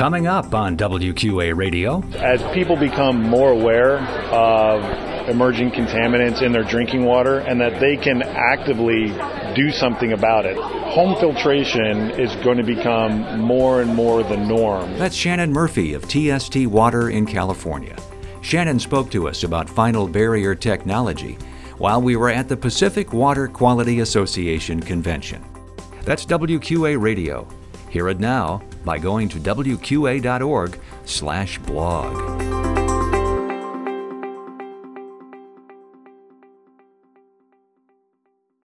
Coming up on WQA Radio. As people become more aware of emerging contaminants in their drinking water and that they can actively do something about it, home filtration is going to become more and more the norm. That's Shannon Murphy of TST Water in California. Shannon spoke to us about final barrier technology while we were at the Pacific Water Quality Association convention. That's WQA Radio. Hear it now by going to wqa.org/blog.